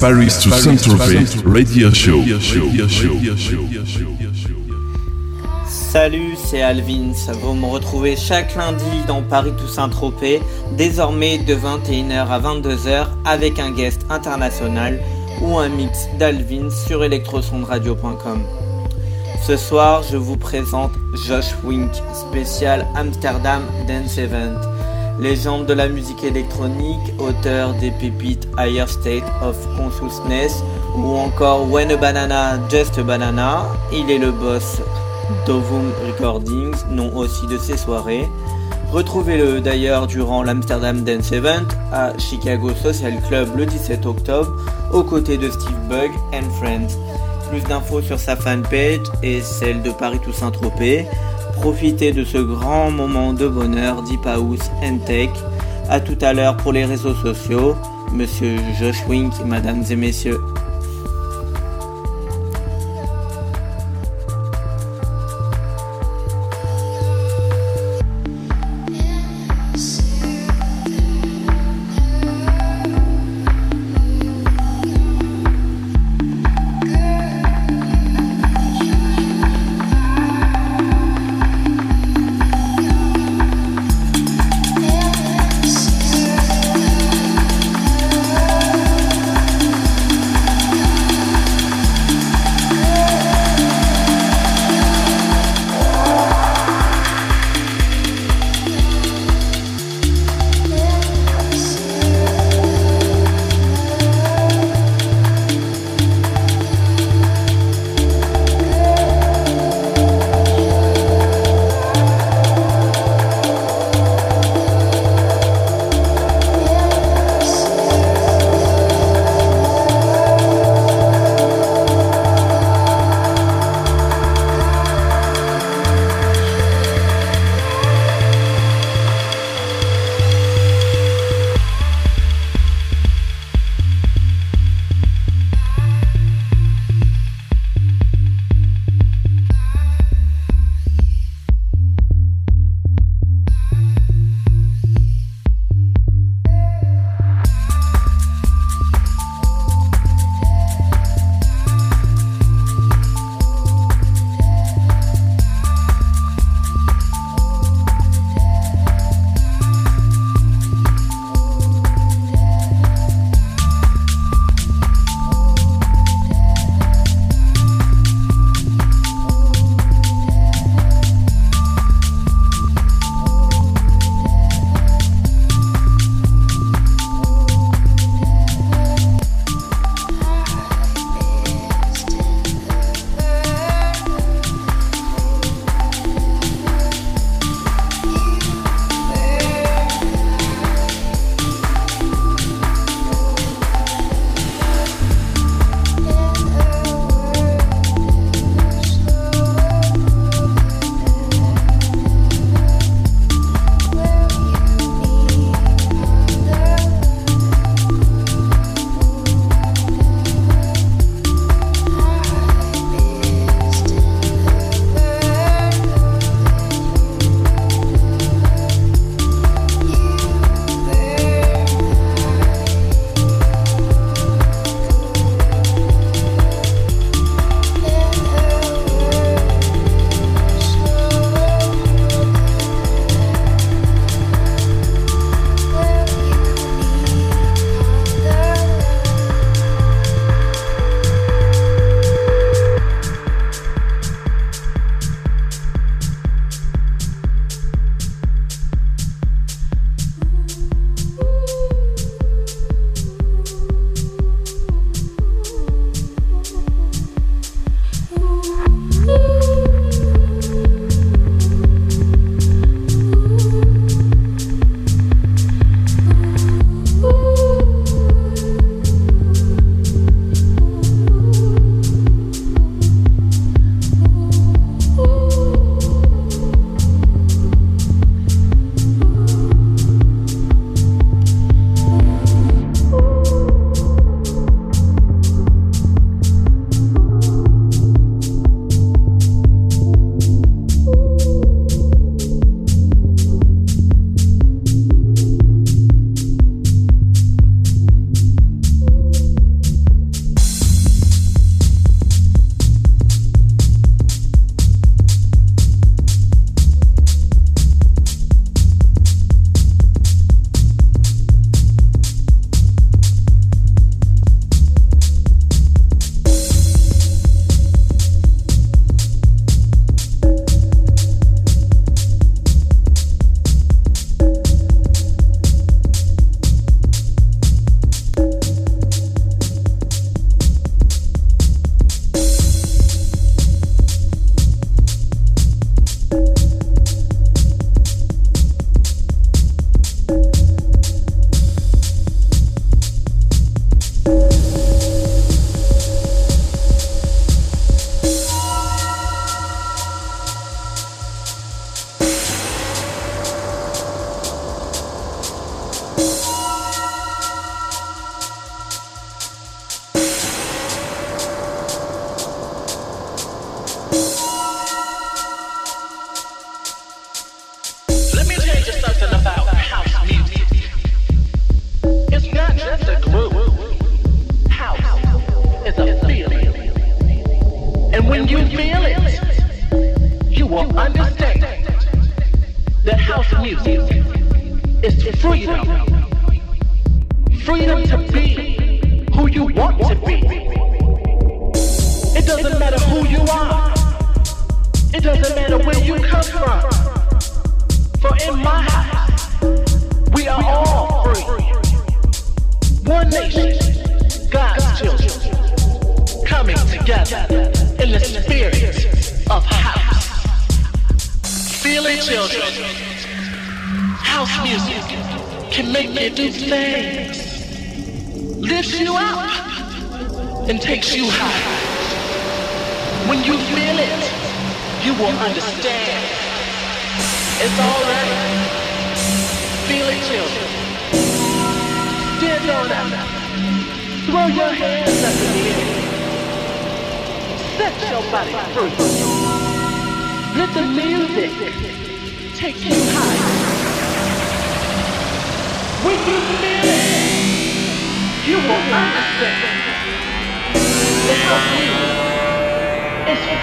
Paris to Saint-Tropez Radio Show. Salut, c'est Alvin. Vous me retrouvez chaque lundi dans Paris to Saint-Tropez, désormais de 21h à 22h avec un guest international ou un mix d'Alvin sur electrosondradio.com. Ce soir, je vous présente Josh Wink, spécial Amsterdam Dance Event. Légende de la musique électronique, auteur des pépites Higher State of Consciousness ou encore When a Banana, Just a Banana, il est le boss d'Ovum Recordings, nom aussi de ses soirées. Retrouvez-le d'ailleurs durant l'Amsterdam Dance Event à Chicago Social Club le 17 octobre aux côtés de Steve Bug and Friends. Plus d'infos sur sa fanpage et celle de Paris Toussaint Tropez. Profitez de ce grand moment de bonheur Deep House and Tech. A tout à l'heure pour les réseaux sociaux. Monsieur Josh Wink, mesdames et messieurs.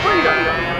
無理だ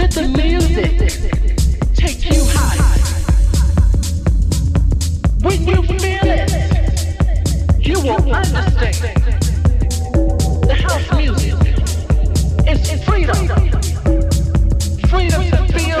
Let the music take you high. When you feel it, you will understand. The house music is freedom. Freedom to feel.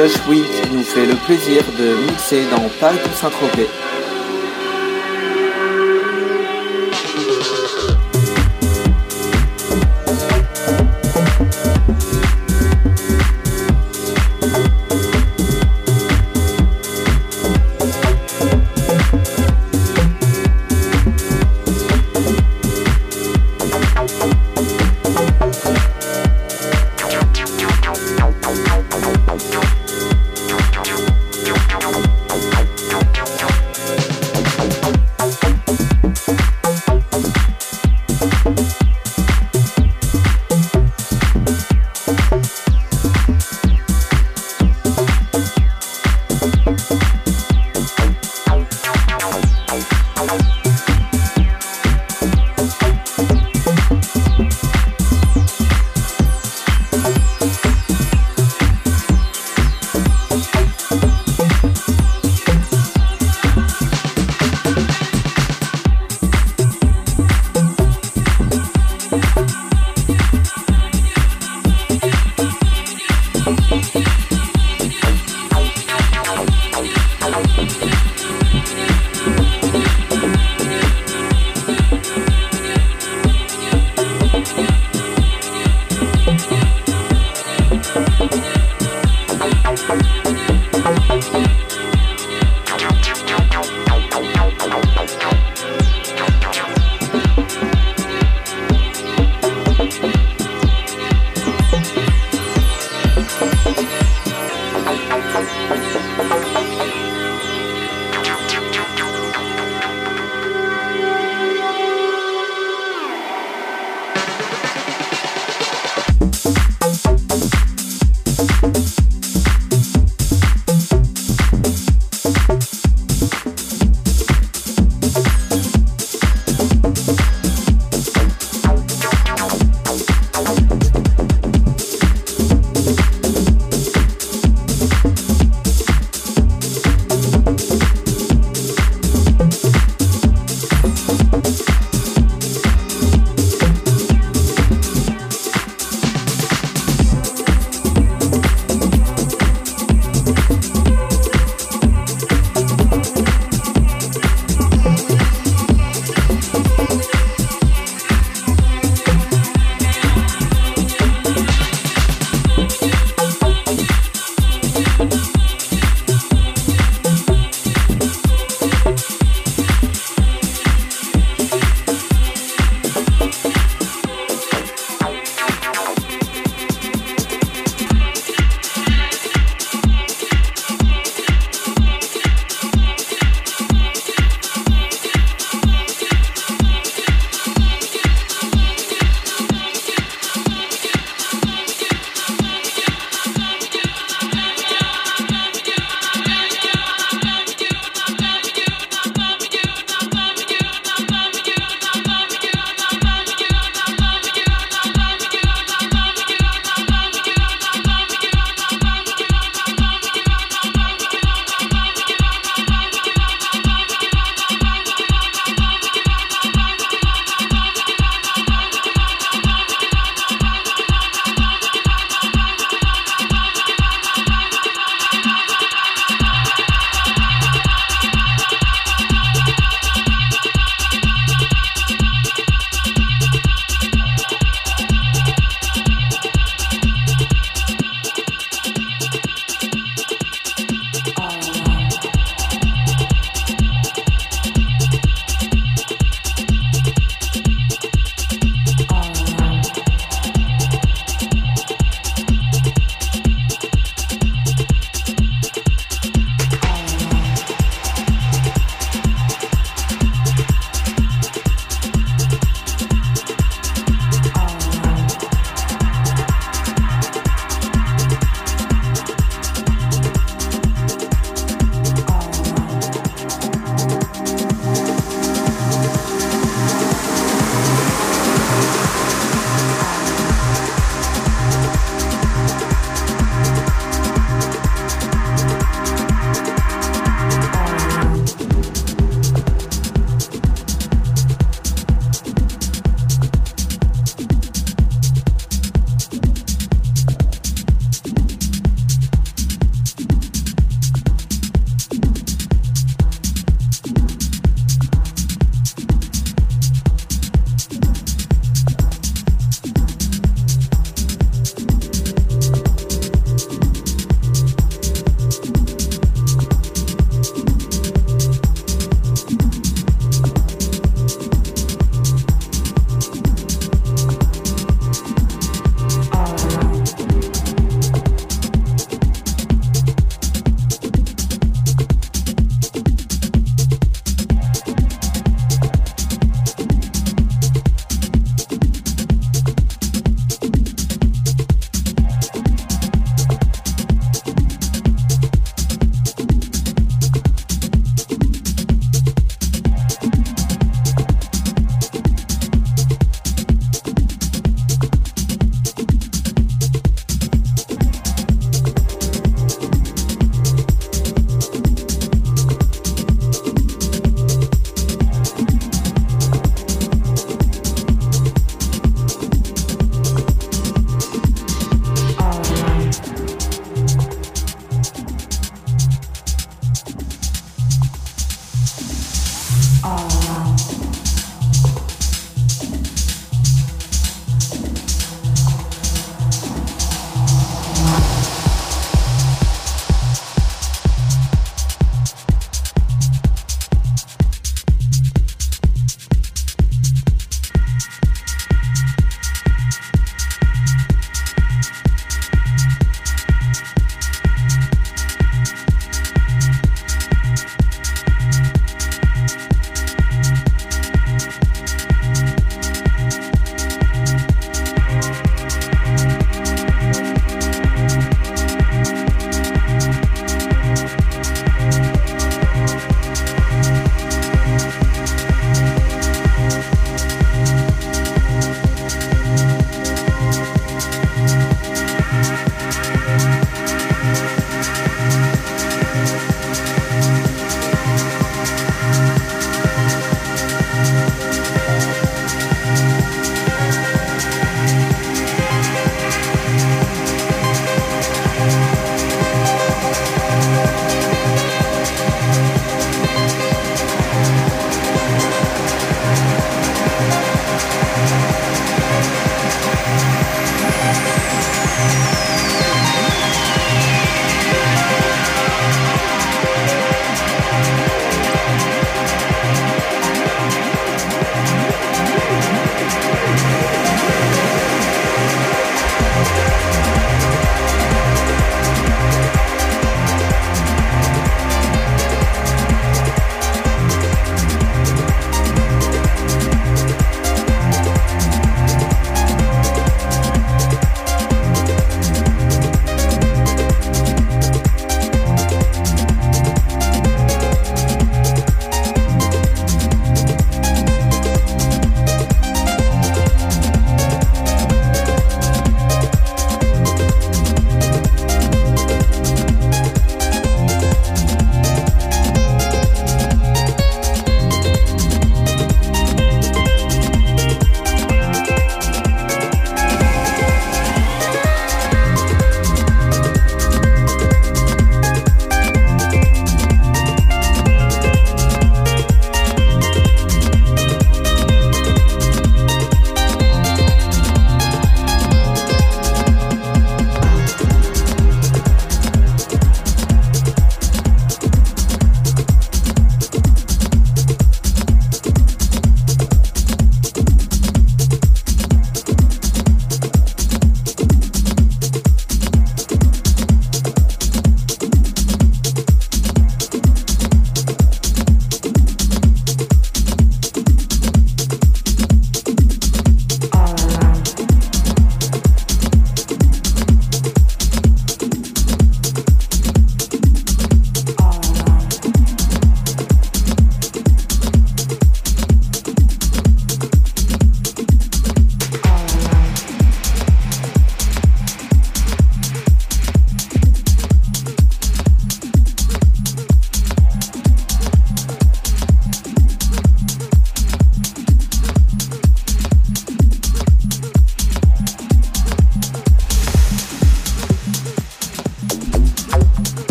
Josh Wick nous fait le plaisir de mixer dans Paris Saint-Tropez.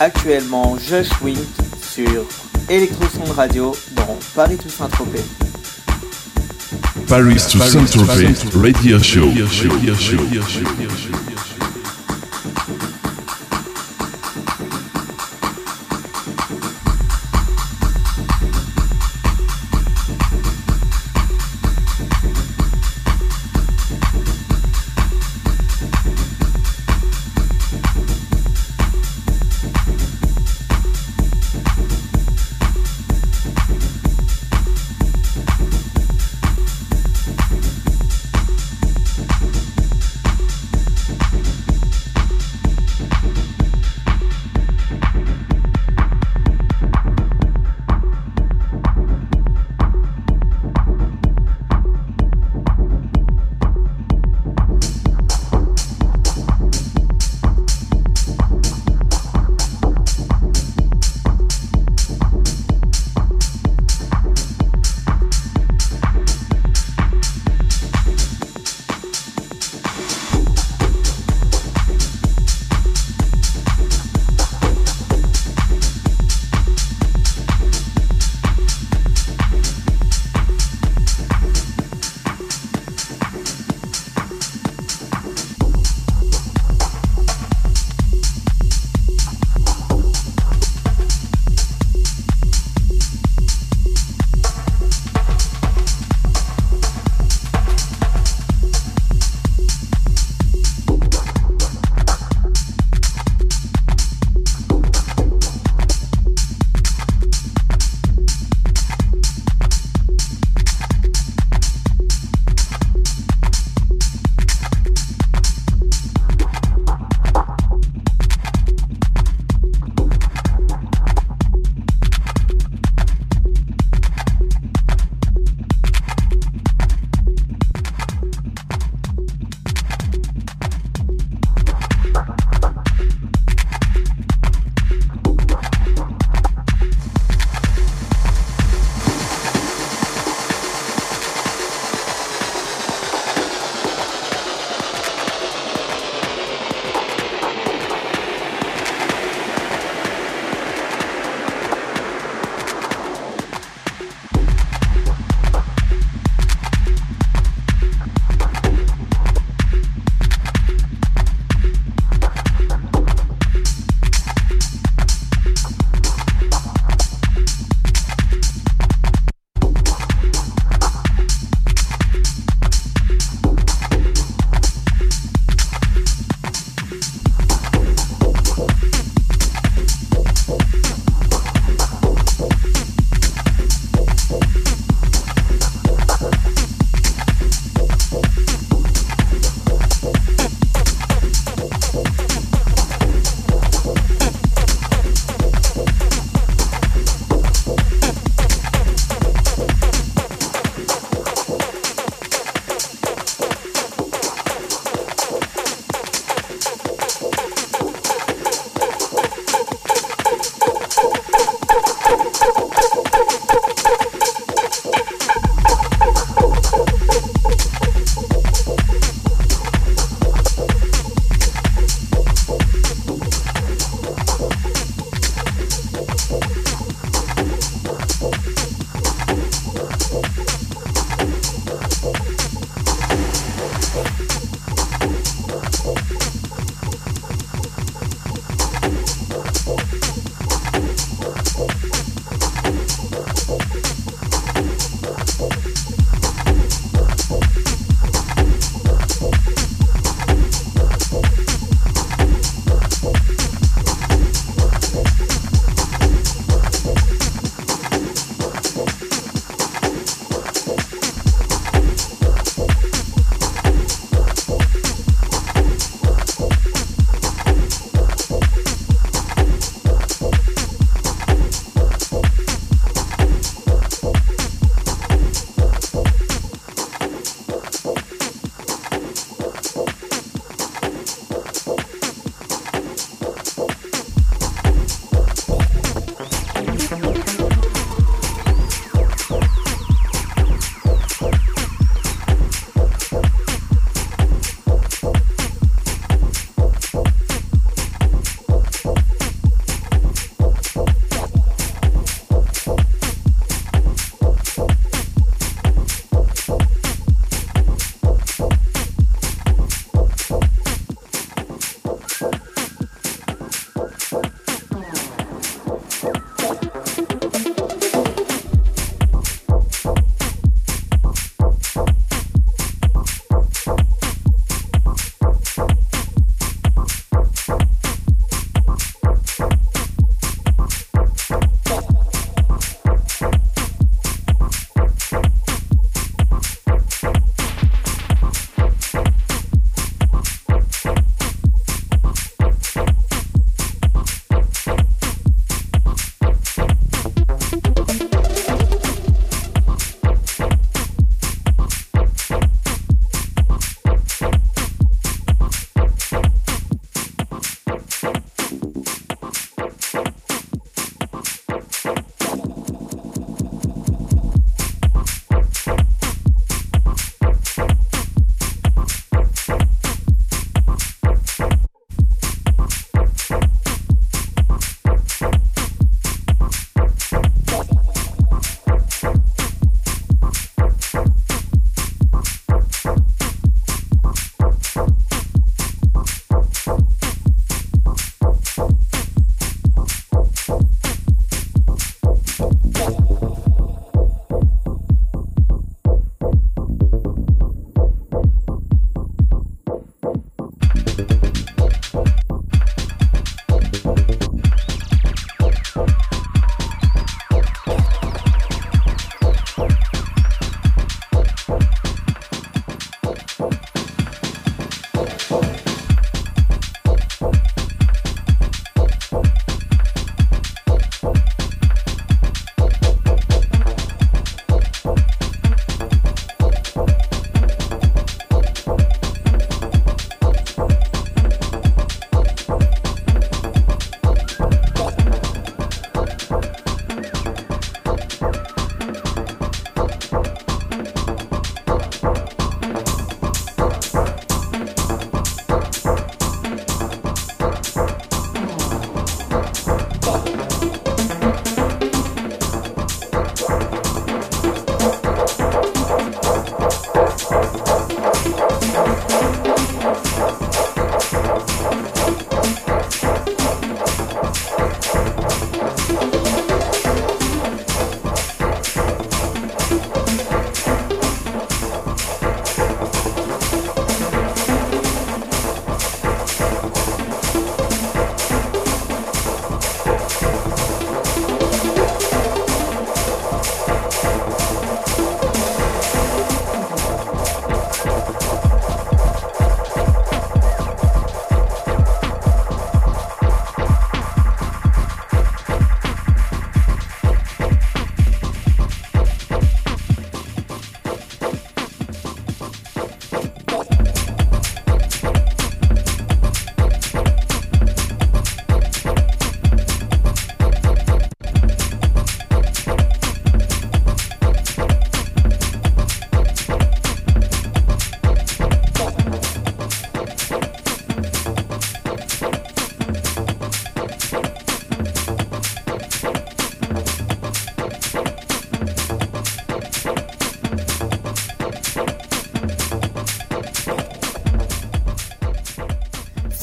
Actuellement Josh Wint sur Electroson Radio dans Paris to Saint-Tropez. Paris to Saint-Tropez Radio Show.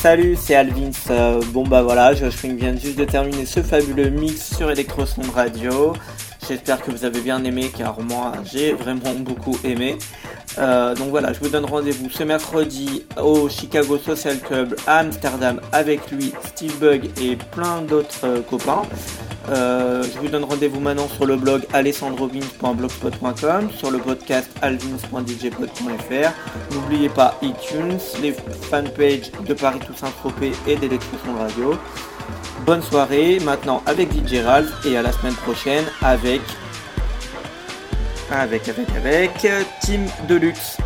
Salut, c'est Alvins. Euh, bon bah voilà, Josh Wing vient juste de terminer ce fabuleux mix sur Electroson Radio. J'espère que vous avez bien aimé car moi j'ai vraiment beaucoup aimé. Euh, donc voilà, je vous donne rendez-vous ce mercredi au Chicago Social Club à Amsterdam avec lui, Steve Bug et plein d'autres euh, copains. Euh, je vous donne rendez-vous maintenant sur le blog alessandrovins.blogspot.com, sur le podcast alvins.djpod.fr. N'oubliez pas iTunes, les fanpages de Paris Toussaint Tropez et d'Electroson Radio. Bonne soirée maintenant avec DJ Ralph et à la semaine prochaine avec avec avec avec Team Deluxe.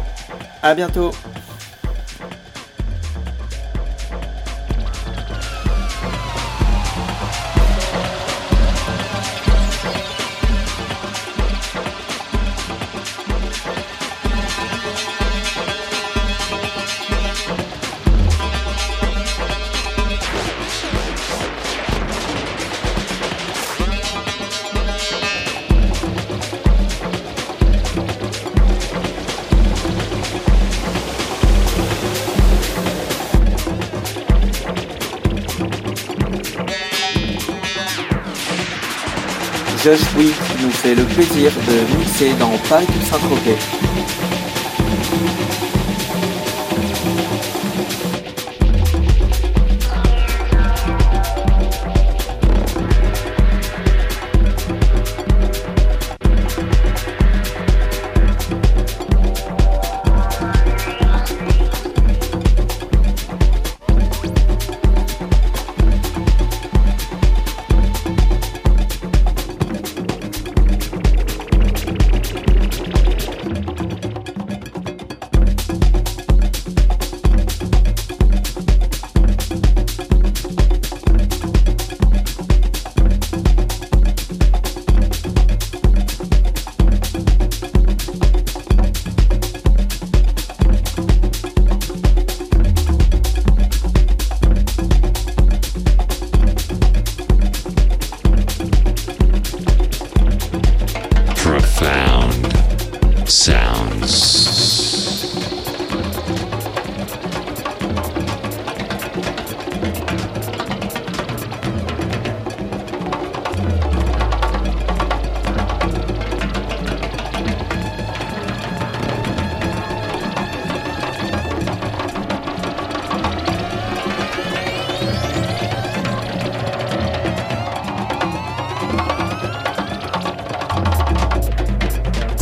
À bientôt. Josh Wick nous fait le plaisir de mixer dans Paris Saint-Tropez.